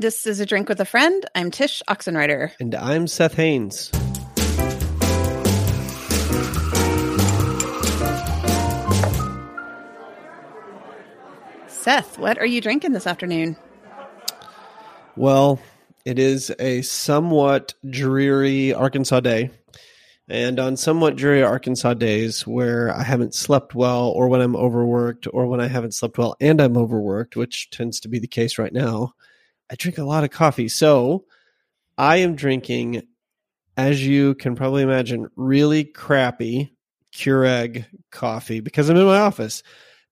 This is a drink with a friend. I'm Tsh Oxenreider. And I'm Seth Haines. Seth, what are you drinking this afternoon? Well, it is a somewhat dreary Arkansas day. And on somewhat dreary Arkansas days where I haven't slept well, or when I'm overworked, or when I haven't slept well and I'm overworked, which tends to be the case right now, I drink a lot of coffee. So I am drinking, as you can probably imagine, really crappy Keurig coffee because I'm in my office.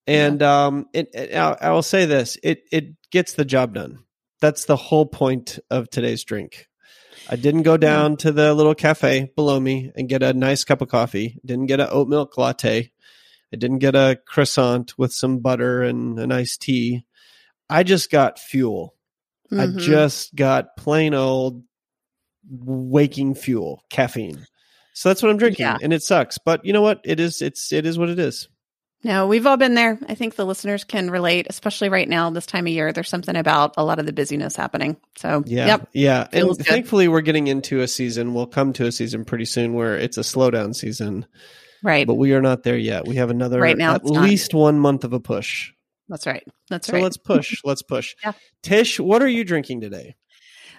And yeah. um, it, it, I will say this: it it gets the job done. That's the whole point of today's drink. I didn't go down to the little cafe below me and get a nice cup of coffee. Didn't get an oat milk latte. I didn't get a croissant with some butter and an iced tea. I just got fuel. Mm-hmm. I just got plain old waking fuel, caffeine. So that's what I'm drinking, yeah. and it sucks. But you know what? It is. It's. It is what it is. No, we've all been there. I think the listeners can relate, especially right now, this time of year. There's something about a lot of the busyness happening. So, yeah, yep, yeah. And good. thankfully, we're getting into a season. We'll come to a season pretty soon where it's a slowdown season. Right. But we are not there yet. We have another right now, at least not. one month of a push. That's right. That's so right. So let's push. let's push. Yeah. Tsh, what are you drinking today?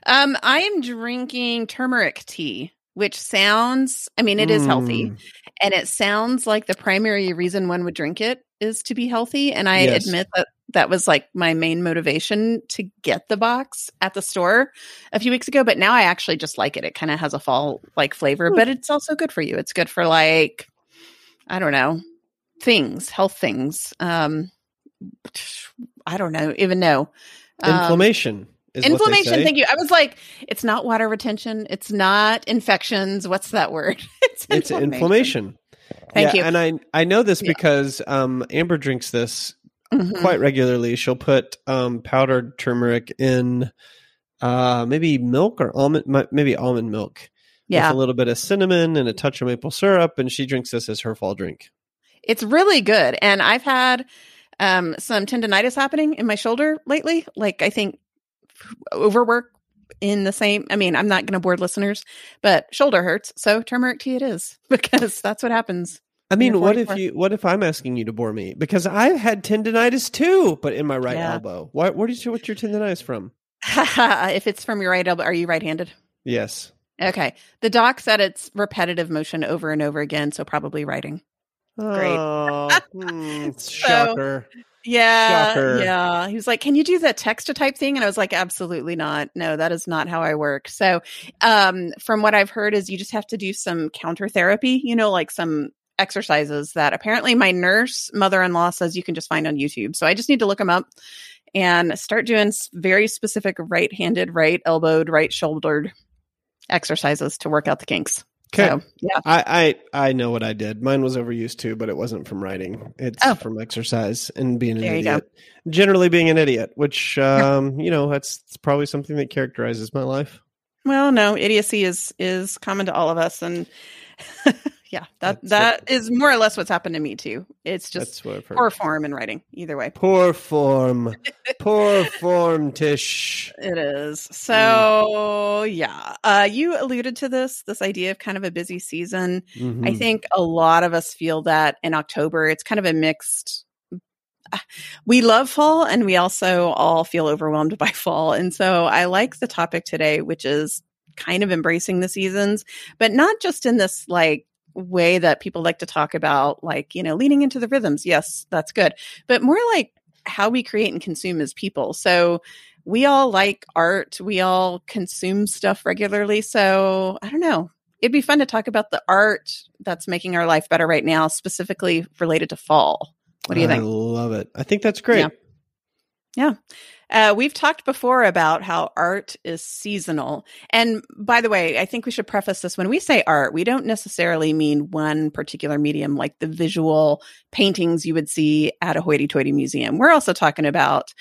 Um, I am drinking turmeric tea which sounds, I mean, it is mm. healthy. And it sounds like the primary reason one would drink it is to be healthy. And I yes. admit that that was like my main motivation to get the box at the store a few weeks ago. But now I actually just like it. It kind of has a fall like flavor, but it's also good for you. It's good for like, I don't know, things, health things. Um, I don't know, even know. Um, Inflammation inflammation thank you i was like it's not water retention it's not infections what's that word it's inflammation, inflammation. thank yeah, you and i i know this yeah. because um amber drinks this mm-hmm. quite regularly she'll put um powdered turmeric in uh maybe milk or almond maybe almond milk yeah with a little bit of cinnamon and a touch of maple syrup and she drinks this as her fall drink it's really good and i've had um, some tendonitis happening in my shoulder lately. Like I think overwork in the same i mean i'm not going to bore listeners but shoulder hurts so turmeric tea it is because that's what happens i mean what if you what if i'm asking you to bore me? Because I've had tendonitis too but in my right yeah. elbow. What where did you what's your tendonitis from? If it's from your right elbow are you right-handed? Yes. Okay. The doc said it's repetitive motion over and over again so probably writing great oh, hmm, shocker so, yeah. Shocker. Yeah. He was like, Can you do the text to type thing? And I was like, Absolutely not. No, that is not how I work. So, um, from what I've heard, is you just have to do some counter therapy, you know, like some exercises that apparently my nurse mother in law says you can just find on YouTube. So I just need to look them up and start doing very specific right handed, right elbowed, right shouldered exercises to work out the kinks. Okay. So, yeah. I, I I know what I did. Mine was overused too, but it wasn't from writing. It's oh. from exercise and being an there idiot. Generally being an idiot, which um, you know, that's, that's probably something that characterizes my life. Well, no, idiocy is is common to all of us and yeah, that That's that what, is more or less what's happened to me too. It's just poor form in writing. Either way, poor form, poor form, Tsh. It is. So mm. yeah, uh, you alluded to this this idea of kind of a busy season. Mm-hmm. I think a lot of us feel that in October. It's kind of a mixed. We love fall, and we also all feel overwhelmed by fall. And so I like the topic today, which is kind of embracing the seasons, but not just in this like way that people like to talk about, like, you know, leaning into the rhythms. Yes, that's good. But more like how we create and consume as people. So we all like art, we all consume stuff regularly. So I don't know. It'd be fun to talk about the art that's making our life better right now, specifically related to fall. What do you think? I love it. I think that's great. Yeah. Yeah. Uh, we've talked before about how art is seasonal. And by the way, I think we should preface this when we say art, we don't necessarily mean one particular medium like the visual paintings you would see at a hoity toity museum. We're also talking about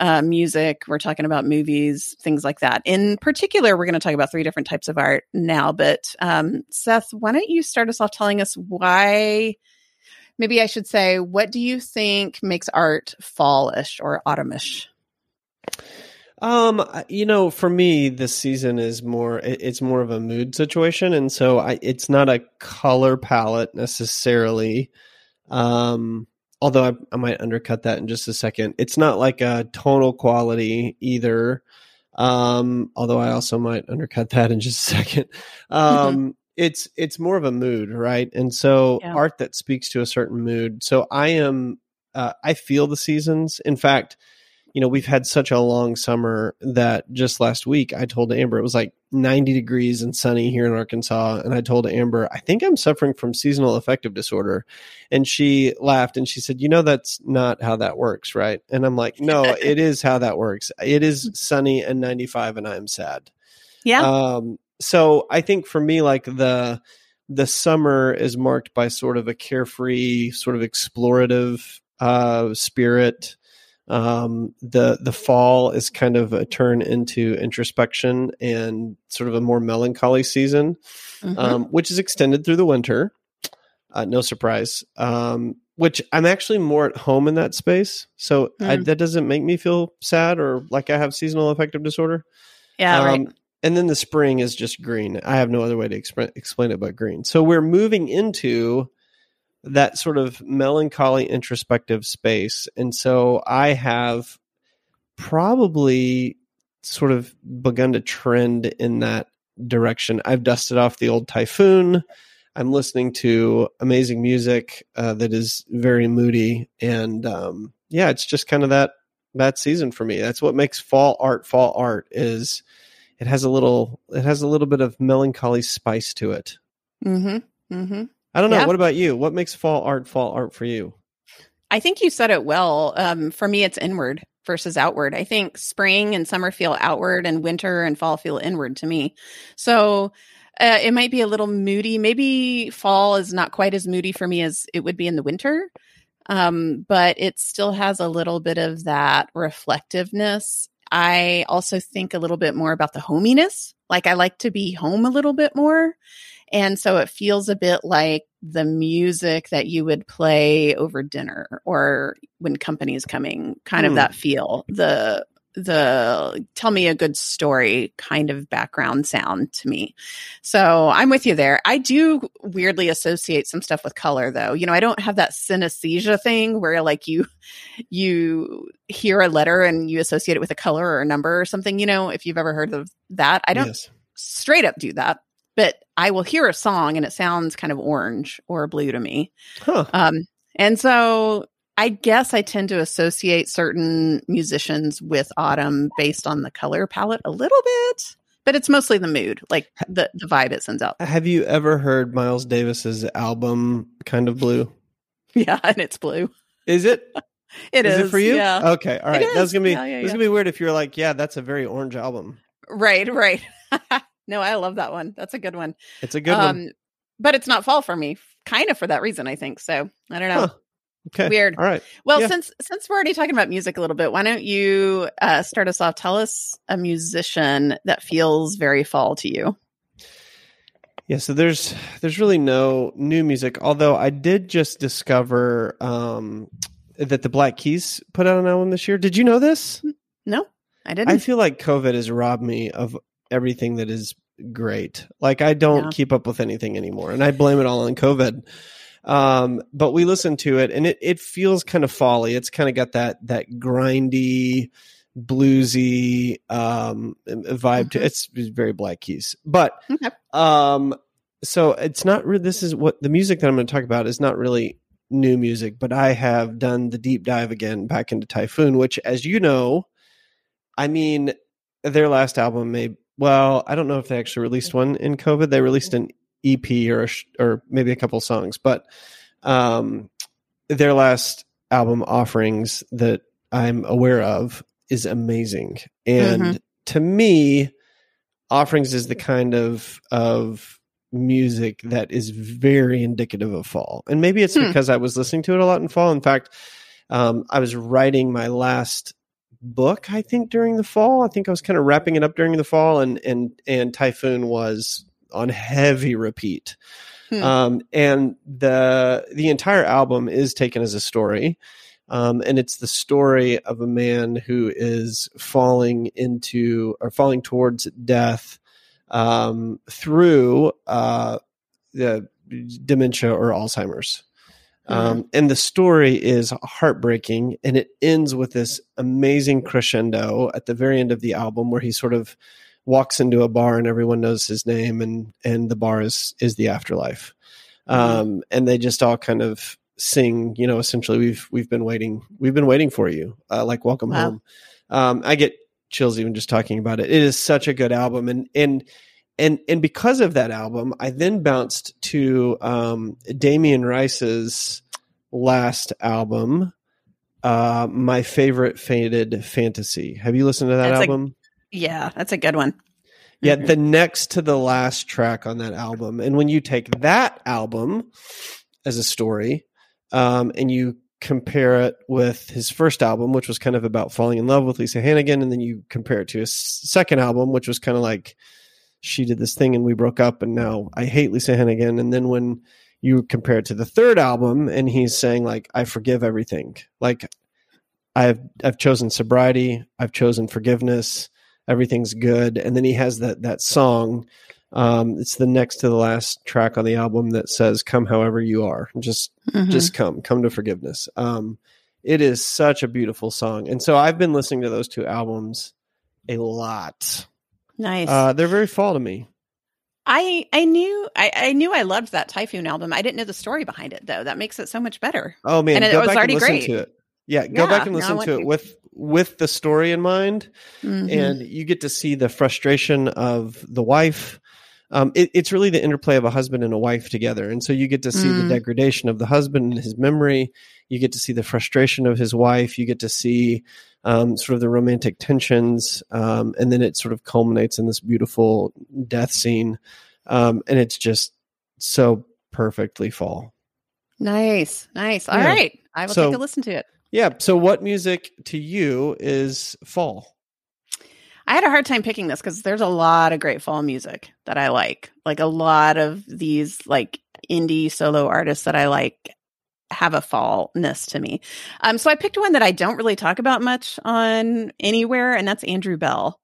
uh, music, we're talking about movies, things like that. In particular, we're going to talk about three different types of art now. But um, Seth, why don't you start us off telling us why? Maybe I should say, what do you think makes art fallish or autumnish? Um, you know, for me, this season is more. It's more of a mood situation, and so I, it's not a color palette necessarily. Um, although I, I might undercut that in just a second. It's not like a tonal quality either. Um, although I also might undercut that in just a second. Um, it's it's more of a mood, right? And so yeah. art that speaks to a certain mood. So I am uh, I feel the seasons. In fact, you know, we've had such a long summer that just last week I told Amber it was like 90 degrees and sunny here in Arkansas. And I told Amber, I think I'm suffering from seasonal affective disorder. And she laughed and she said, You know, that's not how that works, right? And I'm like, No, it is how that works. It is sunny and 95 and I'm sad. Yeah. Um, so I think for me, like the, the summer is marked by sort of a carefree, sort of explorative uh, spirit um, the the fall is kind of a turn into introspection and sort of a more melancholy season, mm-hmm. um, which is extended through the winter. Uh, no surprise. Um, which I'm actually more at home in that space, so mm. I, that doesn't make me feel sad or like I have seasonal affective disorder. Yeah, right. And then the spring is just green. I have no other way to exp- explain it but green. So we're moving into that sort of melancholy introspective space. And so I have probably sort of begun to trend in that direction. I've dusted off the old Typhoon. I'm listening to amazing music uh, that is very moody, and um, yeah, it's just kind of that that season for me. That's what makes fall art fall art is it has a little it has a little bit of melancholy spice to it. Mm-hmm. Mm-hmm. I don't know. Yeah. What about you? What makes fall art fall art for you? I think you said it well. Um, for me, it's inward versus outward. I think spring and summer feel outward, and winter and fall feel inward to me. So uh, it might be a little moody. Maybe fall is not quite as moody for me as it would be in the winter, um, but it still has a little bit of that reflectiveness. I also think a little bit more about the hominess. Like I like to be home a little bit more. And so it feels a bit like the music that you would play over dinner or when company is coming, kind of hmm. that feel. The the tell me a good story kind of background sound to me. So I'm with you there. I do weirdly associate some stuff with color though. You know, I don't have that synesthesia thing where like you you hear a letter and you associate it with a color or a number or something, you know, if you've ever heard of that. I don't yes. straight up do that but I will hear a song and it sounds kind of orange or blue to me. Huh. Um, and so I guess I tend to associate certain musicians with autumn based on the color palette a little bit, but it's mostly the mood, like the, the vibe it sends out. Have you ever heard Miles Davis's album Kind of Blue? Yeah, and it's blue. Is it? it is, is. it for you? Yeah. Okay. All right. That's gonna be yeah, yeah, yeah. gonna be weird if you're like, yeah, that's a very orange album. Right, right. No, I love that one. That's a good one. It's a good um, one. But it's not fall for me, kind of for that reason, I think. So I don't know. Huh. Okay. Weird. All right. Well, yeah. since since we're already talking about music a little bit, why don't you uh, start us off? Tell us a musician that feels very fall to you. Yeah, so there's there's really no new music, although I did just discover um, that the Black Keys put out an album this year. Did you know this? No, I didn't. I feel like COVID has robbed me of everything that is great. Like I don't yeah. keep up with anything anymore, and I blame it all on COVID. Um, but we listened to it, and it it feels kind of folly. It's kind of got that that grindy, bluesy um, vibe mm-hmm. to it's, it's very Black Keys, but okay. um, so it's not. Re- this is what the music that I'm going to talk about is not really new music, but I have done the deep dive again back into Typhoon, which, as you know, I mean, their last album may well, I don't know if they actually released one in COVID. They released an EP or or maybe a couple songs, but um, their last album offerings that I'm aware of is amazing. And mm-hmm. to me, offerings is the kind of of music that is very indicative of fall. And maybe it's hmm. because I was listening to it a lot in fall. In fact, um, I was writing my last book i think during the fall i think i was kind of wrapping it up during the fall and and and typhoon was on heavy repeat hmm. um, and the the entire album is taken as a story Um, and it's the story of a man who is falling into or falling towards death um, through uh, the dementia or Alzheimer's. Um, mm-hmm. and the story is heartbreaking, and it ends with this amazing crescendo at the very end of the album, where he sort of walks into a bar and everyone knows his name, and and the bar is is the afterlife. Mm-hmm. Um, and they just all kind of sing, you know, essentially we've we've been waiting, we've been waiting for you, uh, like Welcome wow. Home. Um, I get chills even just talking about it. It is such a good album, and and and and because of that album, I then bounced to um, Damien Rice's last album, uh, my favorite faded fantasy. Have you listened to that album? Yeah, that's a good one. Yeah, mm-hmm. the next to the last track on that album, and when you take that album as a story, um, and you compare it with his first album, which was kind of about falling in love with Lisa Hannigan, and then you compare it to his second album, which was kind of like she did this thing and we broke up and now I hate Lisa Hannigan. And then when you compare it to the third album and he's saying like, I forgive everything. Like I've, I've chosen sobriety. I've chosen forgiveness. Everything's good. And then he has that, that song. Um, it's the next to the last track on the album that says, come however you are, just, mm-hmm. just come, come to forgiveness. Um, it is such a beautiful song. And so I've been listening to those two albums a lot Nice. Uh, they're very fall to me. I I knew I, I knew I loved that Typhoon album. I didn't know the story behind it though. That makes it so much better. Oh man, and it, it was already great. To. Yeah, go yeah, back and listen to it with with the story in mind, mm-hmm. and you get to see the frustration of the wife. Um, it, it's really the interplay of a husband and a wife together, and so you get to see mm. the degradation of the husband and his memory. You get to see the frustration of his wife. You get to see um, sort of the romantic tensions, um, and then it sort of culminates in this beautiful death scene, um, and it's just so perfectly fall. Nice, nice. All yeah. right, I will so, take a listen to it. Yeah. So, what music to you is fall? I had a hard time picking this because there's a lot of great fall music that I like. Like a lot of these like indie solo artists that I like have a fallness to me. Um, so I picked one that I don't really talk about much on anywhere, and that's Andrew Belle.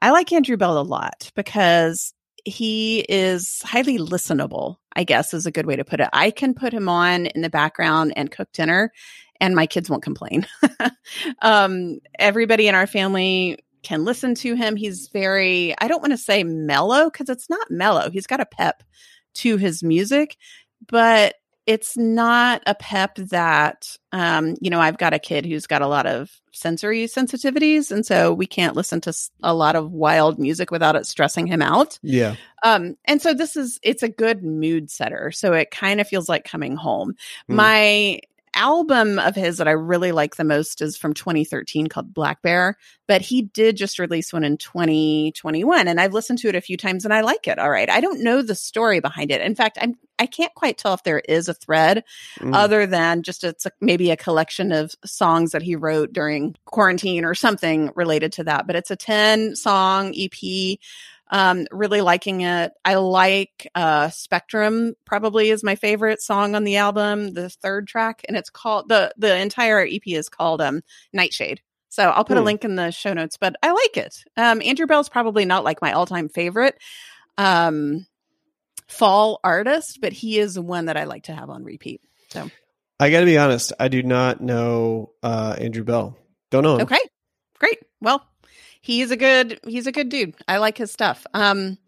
I like Andrew Belle a lot because he is highly listenable, I guess is a good way to put it. I can put him on in the background and cook dinner, and my kids won't complain. um, everybody in our family can listen to him. He's very, I don't want to say mellow because it's not mellow. He's got a pep to his music, but it's not a pep that um, you know i've got a kid who's got a lot of sensory sensitivities and so we can't listen to a lot of wild music without it stressing him out yeah um, and so this is it's a good mood setter so it kind of feels like coming home mm. my album of his that I really like the most is from 2013 called Black Bear, but he did just release one in 2021 and I've listened to it a few times and I like it. All right. I don't know the story behind it. In fact, I'm I can't quite tell if there is a thread mm. other than just it's a, maybe a collection of songs that he wrote during quarantine or something related to that, but it's a 10 song EP um, really liking it. I like uh, Spectrum. Probably is my favorite song on the album, the third track, and it's called the the entire EP is called um, Nightshade. So I'll put a hmm. link in the show notes, but I like it. Um, Andrew Belle's probably not like my all time favorite um, fall artist, but he is one that I like to have on repeat. So I got to be honest, I do not know uh, Andrew Belle. Don't know him. Okay, great. Well, he's a good he's a good dude. I like his stuff. Um,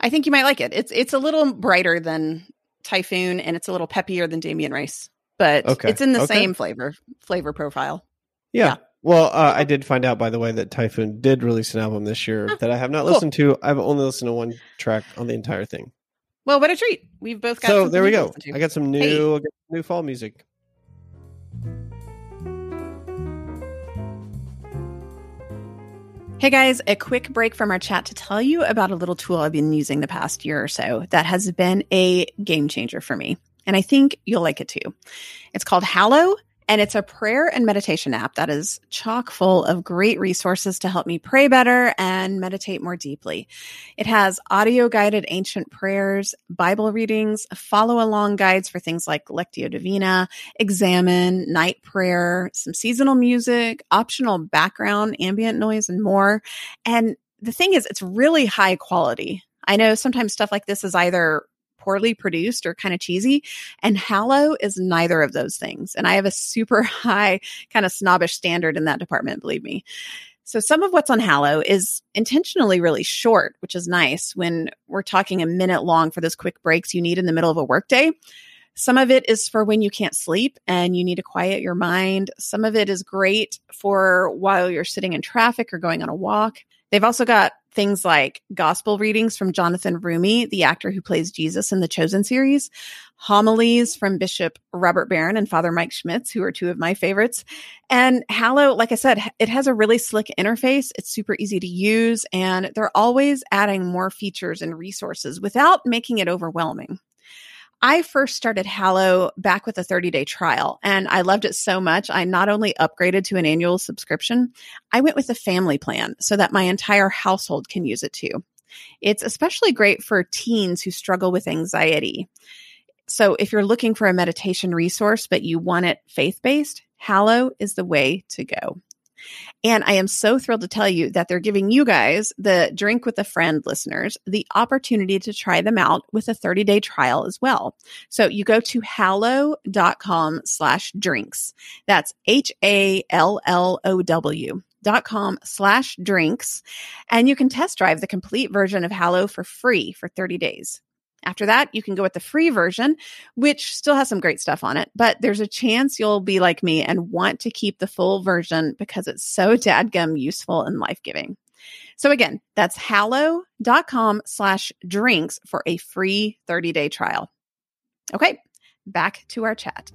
I think you might like it. It's it's a little brighter than Typhoon, and it's a little peppier than Damien Rice, but okay. it's in the okay. same flavor flavor profile. Yeah. yeah. Well, uh, I did find out, by the way, that Typhoon did release an album this year that I have not cool. listened to. I've only listened to one track on the entire thing. Well, what a treat! We've both got. So there we go. I got some new hey. new fall music. Hey guys, a quick break from our chat to tell you about a little tool I've been using the past year or so that has been a game changer for me. And I think you'll like it too. It's called Hallow And it's a prayer and meditation app that is chock full of great resources to help me pray better and meditate more deeply. It has audio guided ancient prayers, Bible readings, follow along guides for things like Lectio Divina, Examen, night prayer, some seasonal music, optional background, ambient noise, and more. And the thing is, it's really high quality. I know sometimes stuff like this is either poorly produced or kind of cheesy. And Hallow is neither of those things. And I have a super high kind of snobbish standard in that department, believe me. So some of what's on Hallow is intentionally really short, which is nice when we're talking a minute long for those quick breaks you need in the middle of a workday. Some of it is for when you can't sleep and you need to quiet your mind. Some of it is great for while you're sitting in traffic or going on a walk. They've also got things like gospel readings from Jonathan Roumie, the actor who plays Jesus in the Chosen series, homilies from Bishop Robert Barron and Father Mike Schmitz, who are two of my favorites. And Hallow, like I said, it has a really slick interface. It's super easy to use, and they're always adding more features and resources without making it overwhelming. I first started Hallow back with a 30 day trial and I loved it so much. I not only upgraded to an annual subscription, I went with a family plan so that my entire household can use it too. It's especially great for teens who struggle with anxiety. So if you're looking for a meditation resource, but you want it faith based, Hallow is the way to go. And I am so thrilled to tell you that they're giving you guys, the Drink with a Friend listeners, the opportunity to try them out with a 30 day trial as well. So you go to hallow.com slash drinks. That's H A L L O W dot com slash drinks. And you can test drive the complete version of Hallow for free for 30 days. After that, you can go with the free version, which still has some great stuff on it, but there's a chance you'll be like me and want to keep the full version because it's so dadgum useful and life giving. So again, that's hallow.com slash drinks for a free 30 day trial. Okay, back to our chat.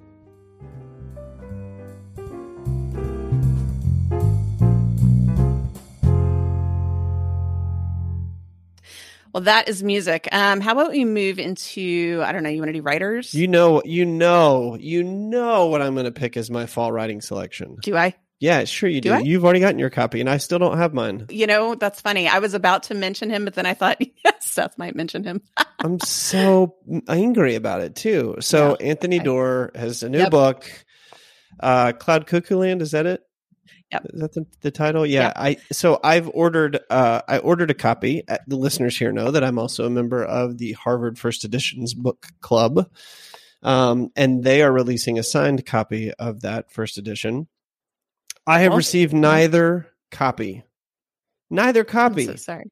Well, that is music. Um, how about we move into I don't know. You want to do writers? You know, you know, you know what I'm going to pick as my fall writing selection. Do I? Yeah, sure you do. do. You've already gotten your copy, and I still don't have mine. You know, that's funny. I was about to mention him, but then I thought yes, Seth might mention him. I'm so angry about it too. So yeah, Anthony okay. Doerr has a new yep. book. Uh, Cloud Cuckoo Land, is that it? Yep. Is that the, the title? Yeah. I so I've ordered uh I ordered a copy. Uh, the listeners here know that I'm also a member of the Harvard First Editions book club. Um, and they are releasing a signed copy of that first edition. I have received neither copy. Neither copy. So sorry.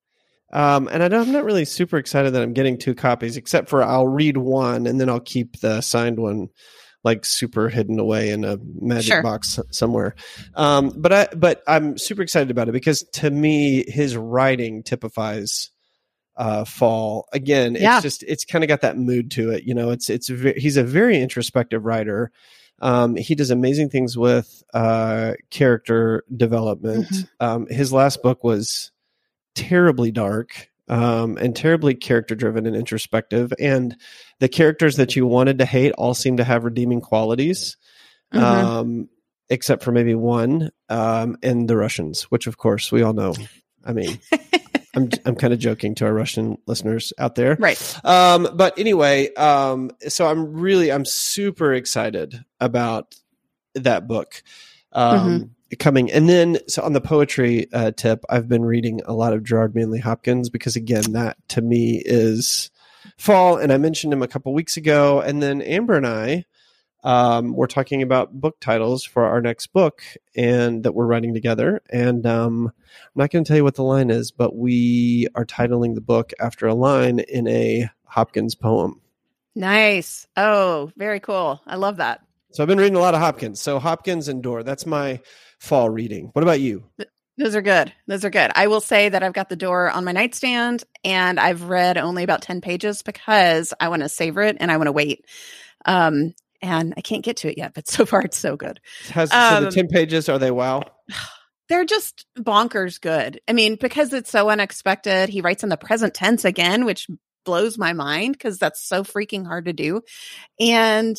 Um, and I am not really super excited that I'm getting two copies, except for I'll read one and then I'll keep the signed one like super hidden away in a magic sure. box somewhere. Um, but I but I'm super excited about it because to me his writing typifies uh, fall again. It's yeah. just it's kind of got that mood to it. You know, it's it's he's a very introspective writer. Um, he does amazing things with uh, character development. Mm-hmm. Um, his last book was terribly dark um, and terribly character driven and introspective. And the characters that you wanted to hate all seem to have redeeming qualities, mm-hmm. um, except for maybe one, um, and the Russians, which of course we all know. I mean, I'm I'm kind of joking to our Russian listeners out there, right? Um, but anyway, um, so I'm really I'm super excited about that book. Um, mm-hmm coming. And then, so on the poetry uh, tip, I've been reading a lot of Gerard Manley Hopkins because, again, that to me is fall. And I mentioned him a couple weeks ago. And then Amber and I um, were talking about book titles for our next book and that we're writing together. And um, I'm not going to tell you what the line is, but we are titling the book after a line in a Hopkins poem. Nice. Oh, very cool. I love that. So I've been reading a lot of Hopkins. So Hopkins and Doerr. That's my fall reading. What about you? Those are good. Those are good. I will say that I've got the Doerr on my nightstand and I've read only about 10 pages because I want to savor it and I want to wait. Um, and I can't get to it yet, but so far it's so good. Has, um, so the um, 10 pages, are they wow? They're just bonkers good. I mean, because it's so unexpected. He writes in the present tense again, which blows my mind because that's so freaking hard to do. And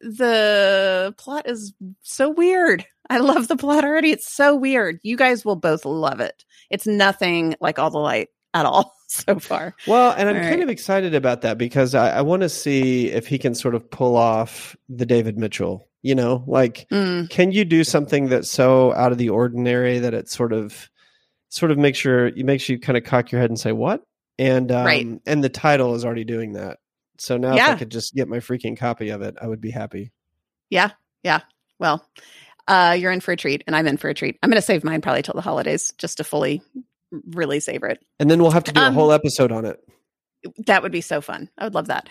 the plot is so weird. I love the plot already. It's so weird. You guys will both love it. It's nothing like All the Light at all so far. Well, and I'm all kind right. of excited about that because I, I want to see if he can sort of pull off the David Mitchell. You know, like mm. can you do something that's so out of the ordinary that it sort of sort of makes your you makes you kind of cock your head and say what? And um, right. and the title is already doing that. So now yeah. if I could just get my freaking copy of it, I would be happy. Yeah. Yeah. Well, uh, you're in for a treat and I'm in for a treat. I'm going to save mine probably till the holidays just to fully really savor it. And then we'll have to do um, a whole episode on it. That would be so fun. I would love that.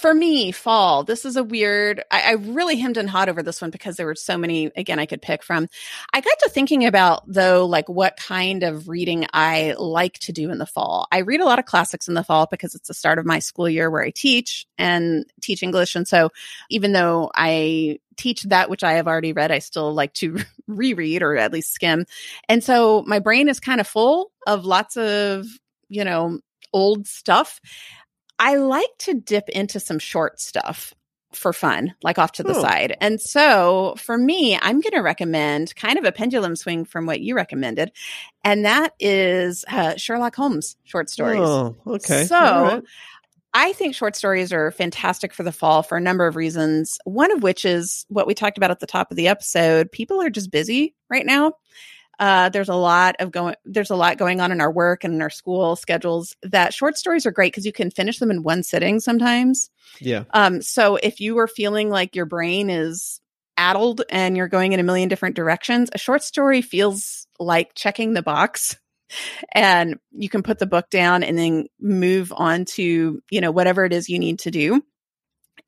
For me, fall, this is a weird, I, I, really hemmed and hawed over this one because there were so many, again, I could pick from. I got to thinking about, though, like what kind of reading I like to do in the fall. I read a lot of classics in the fall because it's the start of my school year where I teach and teach English. And so even though I teach that which I have already read, I still like to reread or at least skim. And so my brain is kind of full of lots of, you know, old stuff. I like to dip into some short stuff for fun, like off to the oh. side. And so for me, I'm going to recommend kind of a pendulum swing from what you recommended. And that is uh, Sherlock Holmes short stories. Oh, okay. So right. I think short stories are fantastic for the fall for a number of reasons. One of which is what we talked about at the top of the episode. People are just busy right now. Uh, there's a lot of going there's a lot going on in our work and in our school schedules that short stories are great because you can finish them in one sitting sometimes. Yeah. Um so if you are feeling like your brain is addled and you're going in a million different directions a short story feels like checking the box. And you can put the book down and then move on to you know whatever it is you need to do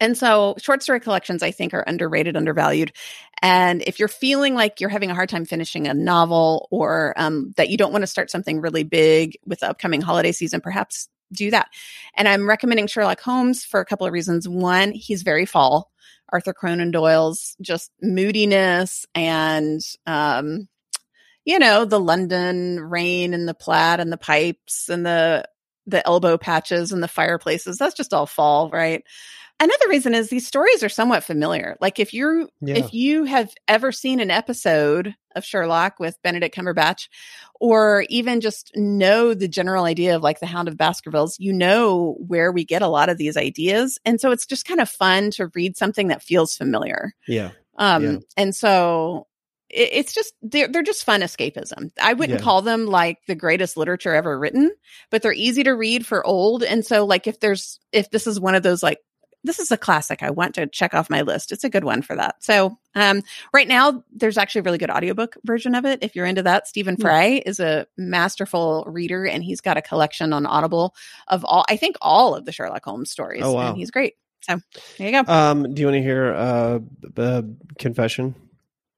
and so short story collections, I think, are underrated, undervalued. And if you're feeling like you're having a hard time finishing a novel or um, that you don't want to start something really big with the upcoming holiday season, perhaps do that. And I'm recommending Sherlock Holmes for a couple of reasons. One, he's very fall. Arthur Conan Doyle's just moodiness and, um, you know, the London rain and the plaid and the pipes and the the elbow patches and the fireplaces. That's just all fall, right? Another reason is these stories are somewhat familiar. Like if you yeah. if you have ever seen an episode of Sherlock with Benedict Cumberbatch or even just know the general idea of like the Hound of Baskervilles, you know where we get a lot of these ideas. And so it's just kind of fun to read something that feels familiar. Yeah. Um yeah. and so it's just they're they're just fun escapism. I wouldn't yeah. call them like the greatest literature ever written, but they're easy to read for old. And so like if there's if this is one of those like this is a classic I want to check off my list. It's a good one for that. So, um, right now there's actually a really good audiobook version of it. If you're into that, Stephen hmm. Fry mm. is a masterful reader and he's got a collection on Audible of all, I think all of the Sherlock Holmes stories. Oh, wow. And he's great. So there you go. Um, do you want to hear uh, a confession?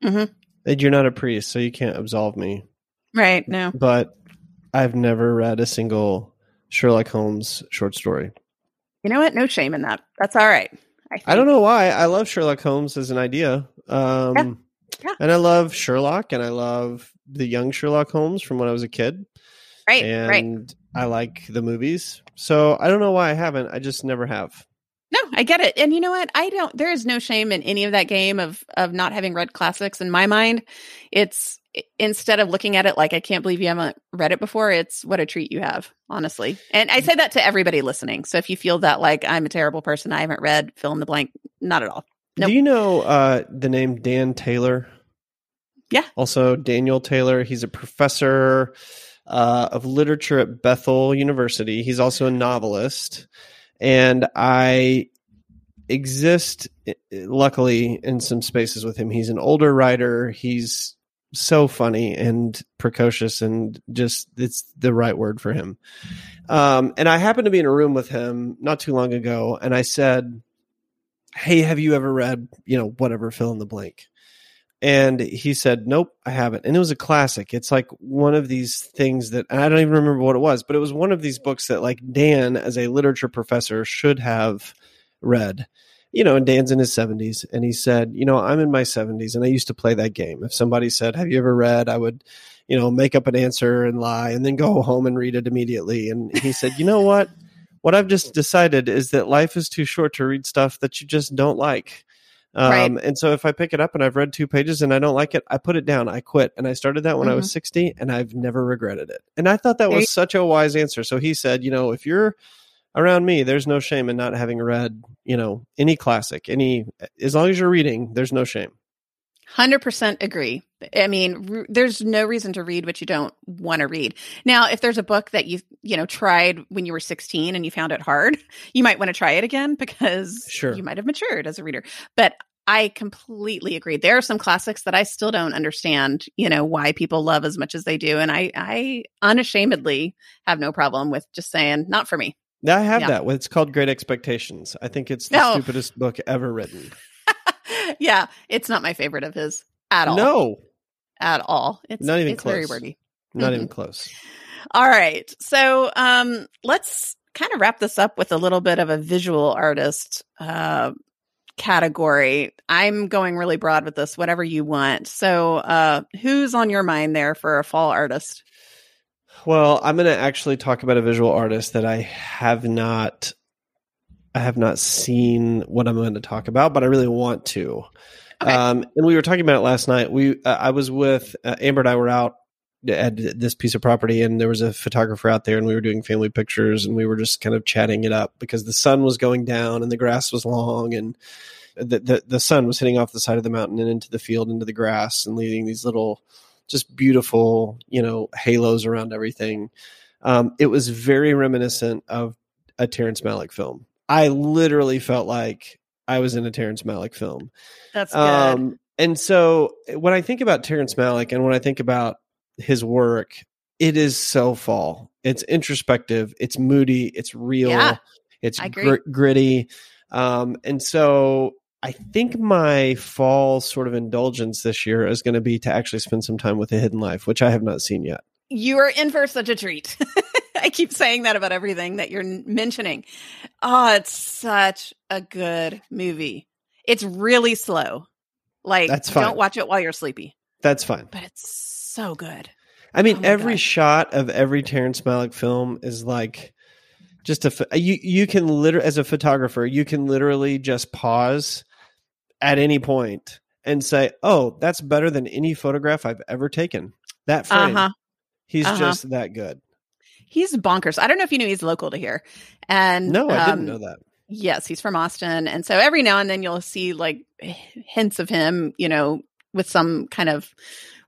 Mm-hmm. You're not a priest, so you can't absolve me. Right. No. But I've never read a single Sherlock Holmes short story. You know what? No shame in that. That's all right. I, I don't know why. I love Sherlock Holmes as an idea. Um, yeah. Yeah. And I love Sherlock and I love the young Sherlock Holmes from when I was a kid. Right. And right. I like the movies. So I don't know why I haven't. I just never have. No, I get it. And you know what? I don't there is no shame in any of that game of of not having read classics in my mind. It's instead of looking at it like I can't believe you haven't read it before, it's what a treat you have, honestly. And I say that to everybody listening. So if you feel that like I'm a terrible person, I haven't read fill in the blank, not at all. Nope. Do you know uh, the name Dan Taylor? Yeah. Also Daniel Taylor. He's a professor uh, of literature at Bethel University. He's also a novelist, and I exist luckily in some spaces with him. He's an older writer. He's so funny and precocious and just it's the right word for him. Um, and I happened to be in a room with him not too long ago, and I said, "Hey, have you ever read you know whatever fill in the blank?" And he said, "Nope, I haven't." And it was a classic. It's like one of these things that I don't even remember what it was, but it was one of these books that like Dan, as a literature professor, should have read you know, and Dan's in his 70s. And he said, you know, I'm in my 70s and I used to play that game. If somebody said, Have you ever read? I would, you know, make up an answer and lie and then go home and read it immediately. And he said, You know what? what I've just decided is that life is too short to read stuff that you just don't like. Um, right. And so if I pick it up and I've read two pages and I don't like it, I put it down. I quit. And I started that when mm-hmm. I was mm-hmm. 60 and I've never regretted it. And I thought that was such a wise answer. So he said, you know, if you're around me, there's no shame in not having read, you know, any classic, any, as long as you're reading, there's no shame. 100% agree. I mean, r- there's no reason to read what you don't want to read. Now, if there's a book that you, you know, tried when you were 16 and you found it hard, you might want to try it again because sure. you might have matured as a reader. But I completely agree. There are some classics that I still don't understand, you know, why people love as much as they do. And I, I unashamedly have no problem with just saying, not for me. I have yeah. that. It's called Great Expectations. I think it's the no. stupidest book ever written. yeah, it's not my favorite of his at all. No, at all. It's not even it's close. Very wordy. Not mm-hmm. even close. All right, so um, let's kind of wrap this up with a little bit of a visual artist uh, category. I'm going really broad with this. Whatever you want. So, uh, who's on your mind there for a fall artist? Well, I'm going to actually talk about a visual artist that I have not I have not seen what I'm going to talk about, but I really want to. Okay. Um, and we were talking about it last night. We uh, I was with uh, Amber and I were out at this piece of property, and there was a photographer out there, and we were doing family pictures, and we were just kind of chatting it up because the sun was going down and the grass was long, and the the, the sun was hitting off the side of the mountain and into the field, into the grass, and leaving these little just beautiful, you know, halos around everything. Um, it was very reminiscent of a Terrence Malick film. I literally felt like I was in a Terrence Malick film. That's good. Um, and so when I think about Terrence Malick and when I think about his work, it is so fall. It's introspective. It's moody. It's real. Yeah, it's gr- gritty. Um, and so I think my fall sort of indulgence this year is going to be to actually spend some time with a hidden life, which I have not seen yet. You are in for such a treat. I keep saying that about everything that you're mentioning. Oh, it's such a good movie. It's really slow. Like, That's fine. don't watch it while you're sleepy. That's fine. But it's so good. I mean, oh every God. shot of every Terrence Malick film is like just a you you can literally as a photographer you can literally just pause at any point and say, "Oh, that's better than any photograph I've ever taken." That frame. Uh-huh. He's uh-huh. just that good. He's bonkers. I don't know if you knew he's local to here. And No, I um, didn't know that. Yes, he's from Austin. And so every now and then you'll see like hints of him, you know, with some kind of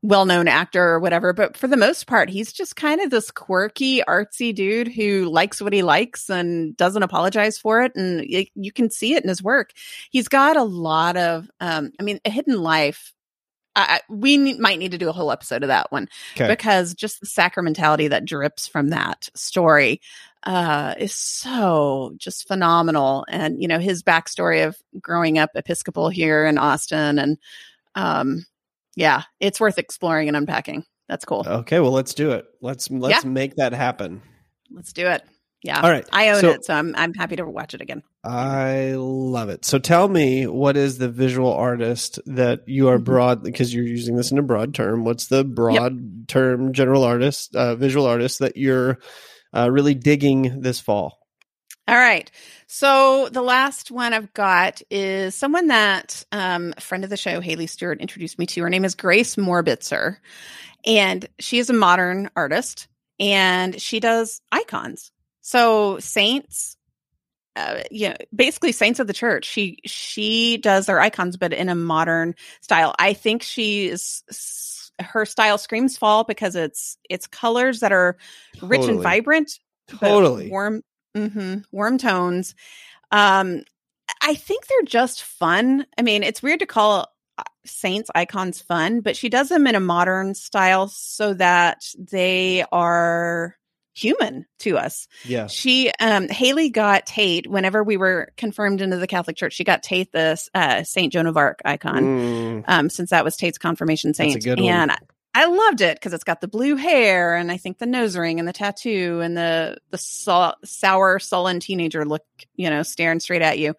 well-known actor or whatever but for the most part he's just kind of this quirky artsy dude who likes what he likes and doesn't apologize for it and it, you can see it in his work he's got a lot of um, i mean a hidden life I, we need, might need to do a whole episode of that one okay. because just the sacramentality that drips from that story uh, is so just phenomenal. And you know his backstory of growing up Episcopal here in Austin, and um, yeah, it's worth exploring and unpacking. That's cool. Okay, well, let's do it. Let's let's yeah. make that happen. Let's do it. Yeah. All right. I own so, it, so I'm I'm happy to watch it again. I love it. So tell me, what is the visual artist that you are mm-hmm. broad because you're using this in a broad term? What's the broad yep. term general artist, uh, visual artist that you're uh, really digging this fall? All right. So the last one I've got is someone that um, a friend of the show, Haley Stewart, introduced me to. Her name is Grace Morbitzer, and she is a modern artist, and she does icons. So saints, uh, you know, basically saints of the church. She she does their icons, but in a modern style. I think she is her style screams fall because it's it's colors that are totally. rich and vibrant, totally warm Mm-hmm. Warm tones. Um, I think they're just fun. I mean, it's weird to call uh, Saints icons fun, but she does them in a modern style so that they are human to us. Yeah. She um Haley got Tate whenever we were confirmed into the Catholic Church. She got Tate this uh, Saint Joan of Arc icon. Mm. Um since that was Tate's confirmation saint. and I loved it because it's got the blue hair and I think the nose ring and the tattoo and the the sour sullen teenager look, you know, staring straight at you.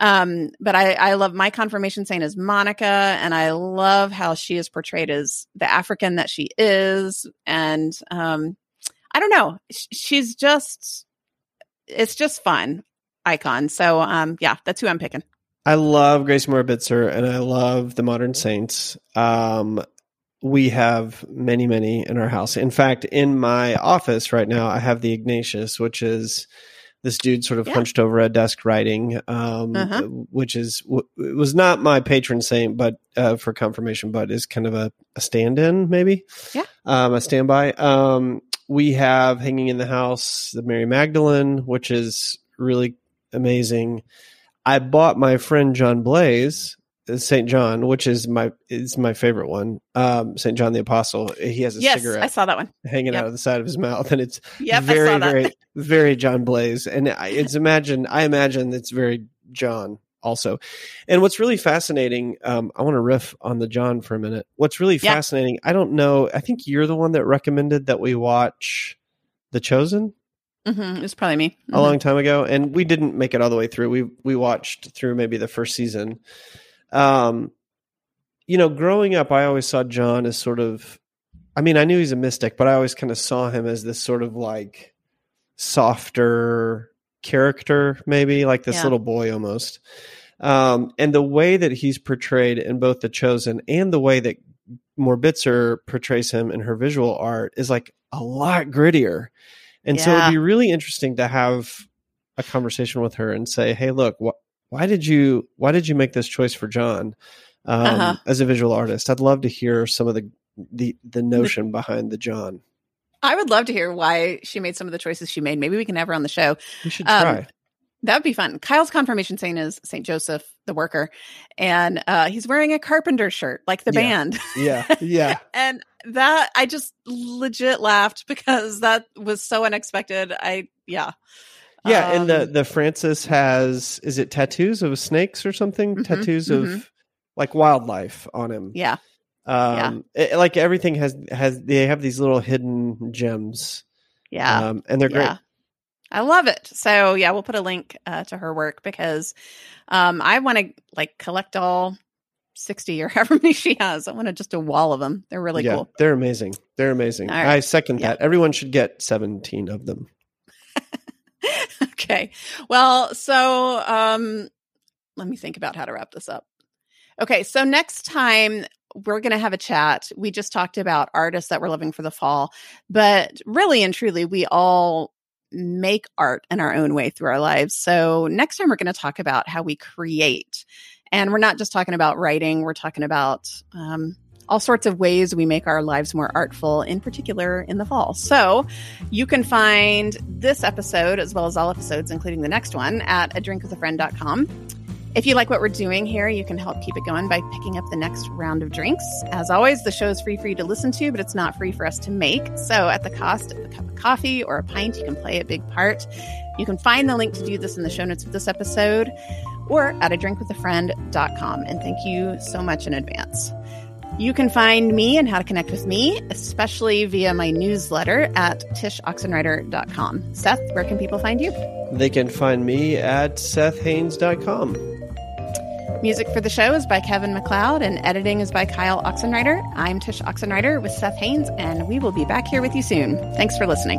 Um, but I, I love my confirmation saint is Monica, and I love how she is portrayed as the African that she is. And um, I don't know, she's just it's just fun icon. So um, yeah, that's who I'm picking. I love Grace Morbitzer and I love the Modern Saints. Um, we have many, many in our house. In fact, in my office right now, I have the Ignatius, which is this dude sort of yeah. hunched over a desk writing, um, uh-huh. which is w- was not my patron saint, but uh, for confirmation, but is kind of a, a stand-in, maybe, yeah, um, a standby. Um, we have hanging in the house the Mary Magdalene, which is really amazing. I bought my friend John Blaze Saint John, which is my is my favorite one. Um, Saint John the Apostle. He has a yes, cigarette. I saw that one hanging yep. out of the side of his mouth, and it's yep, very very very John Blaze. And it's imagine I imagine it's very John also. And what's really fascinating, um, I want to riff on the John for a minute. What's really yeah. fascinating, I don't know. I think you're the one that recommended that we watch The Chosen. Mm-hmm. It was probably me mm-hmm. a long time ago, and we didn't make it all the way through. We we watched through maybe the first season. Um, you know, growing up, I always saw John as sort of. I mean, I knew he's a mystic, but I always kind of saw him as this sort of like softer character, maybe like this yeah. little boy almost. Um, and the way that he's portrayed in both The Chosen and the way that Morbitzer portrays him in her visual art is like a lot grittier. And yeah. so it'd be really interesting to have a conversation with her and say, "Hey, look, wh- why did you why did you make this choice for John um, uh-huh. as a visual artist?" I'd love to hear some of the the the notion behind the John. I would love to hear why she made some of the choices she made. Maybe we can have her on the show. We should try. Um, that would be fun. Kyle's confirmation saint is Saint Joseph, the worker, and uh, he's wearing a carpenter shirt, like the yeah. band. Yeah, yeah. and that I just legit laughed because that was so unexpected. I yeah. Yeah, um, and the um, the Francis has is it tattoos of snakes or something? Mm-hmm, tattoos mm-hmm. of like wildlife on him. Yeah. Um yeah. It, like everything has has they have these little hidden gems. Yeah. Um, and they're great. Yeah. I love it. So yeah, we'll put a link uh, to her work because um, I want to like collect all 60 or however many she has. I want to just a wall of them. They're really yeah, cool. They're amazing. They're amazing. Right. I second yeah. that. Everyone should get 17 of them. Okay. Well, so um let me think about how to wrap this up. Okay, so next time we're going to have a chat. We just talked about artists that we're living for the fall, but really and truly we all make art in our own way through our lives. So next time we're going to talk about how we create. And we're not just talking about writing, we're talking about um, all sorts of ways we make our lives more artful, in particular in the fall. So you can find this episode as well as all episodes, including the next one, at a drink with a drinkwithafriend.com. If you like what we're doing here, you can help keep it going by picking up the next round of drinks. As always, the show is free for you to listen to, but it's not free for us to make. So, at the cost of a cup of coffee or a pint, you can play a big part. You can find the link to do this in the show notes of this episode or at a drink with a drinkwithafriend.com. And thank you so much in advance. You can find me and how to connect with me, especially via my newsletter at tshoxenreider.com. Seth, where can people find you? They can find me at sethhaines.com. Music for the show is by Kevin MacLeod and editing is by Kyle Oxenreider. I'm Tsh Oxenreider with Seth Haines, and we will be back here with you soon. Thanks for listening.